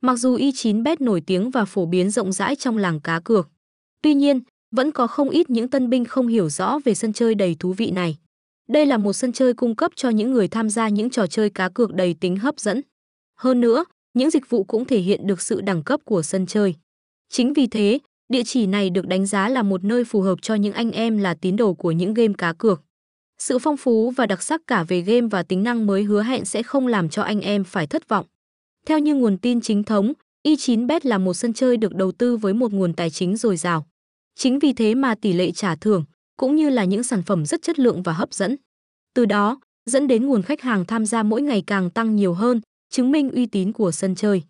Mặc dù Y9bet nổi tiếng và phổ biến rộng rãi trong làng cá cược, tuy nhiên, vẫn có không ít những tân binh không hiểu rõ về sân chơi đầy thú vị này. Đây là một sân chơi cung cấp cho những người tham gia những trò chơi cá cược đầy tính hấp dẫn. Hơn nữa, những dịch vụ cũng thể hiện được sự đẳng cấp của sân chơi. Chính vì thế, địa chỉ này được đánh giá là một nơi phù hợp cho những anh em là tín đồ của những game cá cược. Sự phong phú và đặc sắc cả về game và tính năng mới hứa hẹn sẽ không làm cho anh em phải thất vọng. Theo như nguồn tin chính thống, e Y9bet là một sân chơi được đầu tư với một nguồn tài chính dồi dào. Chính vì thế mà tỷ lệ trả thưởng cũng như là những sản phẩm rất chất lượng và hấp dẫn. Từ đó, dẫn đến nguồn khách hàng tham gia mỗi ngày càng tăng nhiều hơn, chứng minh uy tín của sân chơi.